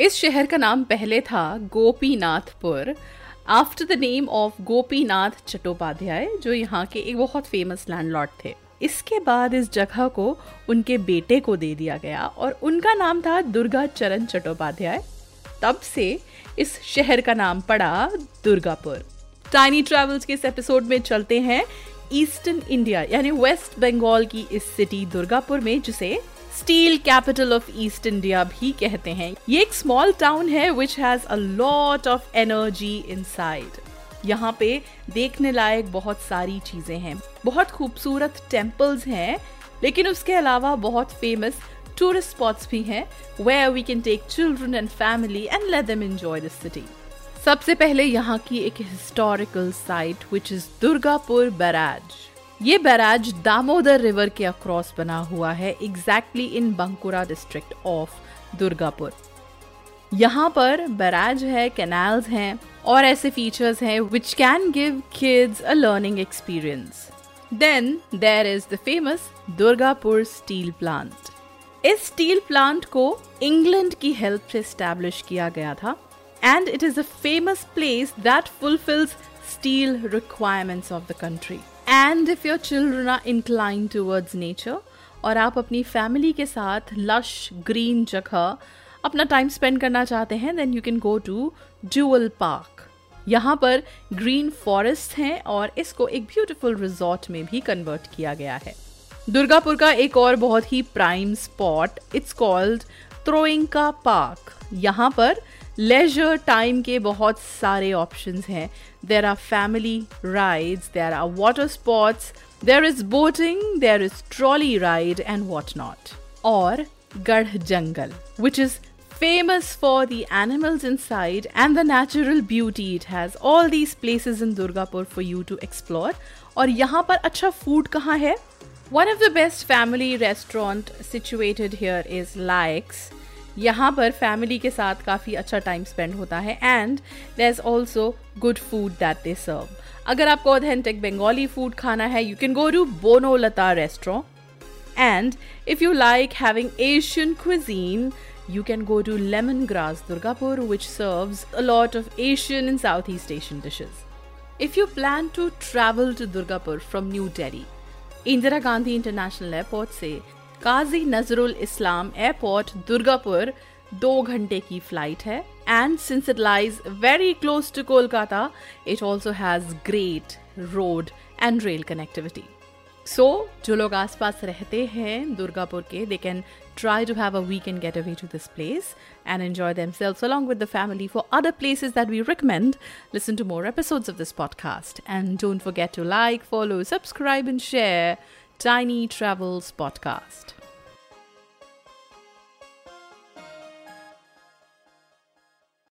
इस शहर का नाम पहले था Gopinathpur after the name of Gopinath Chattopadhyay, जो यहाँ के एक बहुत फ़ेमस लैंडलॉर्ड थे। इसके बाद इस जगह को उनके बेटे को दे दिया गया और उनका नाम था दुर्गा चरण चट्टोपाध्याय। तब से इस शहर का नाम पड़ा दुर्गापुर। टाइनी ट्रेवल्स के इस एपिसोड में चलते हैं ईस्टर्न इंडिया यानी वेस्ट बंगाल की इस सिटी दुर्गापुर में, जिसे steel capital of East India भी कहते हैं। ये एक स्मॉल टाउन है which has a lot of energy inside यहाँ पे देखने लायक बहुत सारी चीज़ें हैं। बहुत खूबसूरत टेम्पल्स हैं, लेकिन उसके अलावा बहुत फ़ेमस टूरिस्ट स्पॉट्स भी हैं where we can take children and family and let them enjoy this city सबसे पहले यहाँ की एक historical site which is Durgapur barrage ये बैराज दामोदर रिवर के अक्रॉस बना हुआ है exactly in Bankura district of Durgapur यहाँ पर बैराज है कैनाल्स हैं, और ऐसे फीचर्स हैं which can give kids a learning experience then there is the famous Durgapur steel plant इस स्टील प्लांट को इंग्लैंड की हेल्प से स्टैब्लिश किया गया था and it is a famous place that fulfils steel requirements of the country. And if your children are inclined towards nature, और आप अपनी फैमिली के साथ लश ग्रीन जगह अपना टाइम स्पेंड करना चाहते हैं then you can go to jewel park यहाँ पर ग्रीन फॉरेस्ट हैं और इसको एक ब्यूटीफुल रिजॉर्ट में भी कन्वर्ट किया गया है। दुर्गापुर का एक और बहुत ही प्राइम स्पॉट इट्स कॉल्ड थ्रोइंग का पार्क यहाँ पर लेजर टाइम के बहुत सारे ऑप्शन हैं। There are family rides there are water sports there is boating there is trolley ride and what not और Garh Jungle which is famous for the animals inside and the natural beauty it has all these places in Durgapur for you to explore और यहाँ पर अच्छा food कहाँ है? One of the best family restaurant situated here is likes यहाँ पर family के साथ काफ़ी अच्छा टाइम स्पेंड होता है and there is also good food that they serve अगर आपको ऑथेंटिक बंगाली फ़ूड खाना है you can go to Bonolota restaurant and if you like having Asian cuisine you can go to Lemon Grass Durgapur which serve a lot of Asian in South East Asian dishes if you plan to travel to Durgapur from New Delhi Indira Gandhi International Airport से Kazi Nazrul Islam airport Durgapur दो घंटे की flight है and since it lies very close to Kolkata it also has great road and rail connectivity so जो लोग आसपास रहते हैं दुर्गापुर के they can try to have a weekend getaway to this place and enjoy themselves along with the family for other places that we recommend. Listen to more episodes of this podcast and don't forget to like, follow, subscribe, and share Tiny Travels Podcast.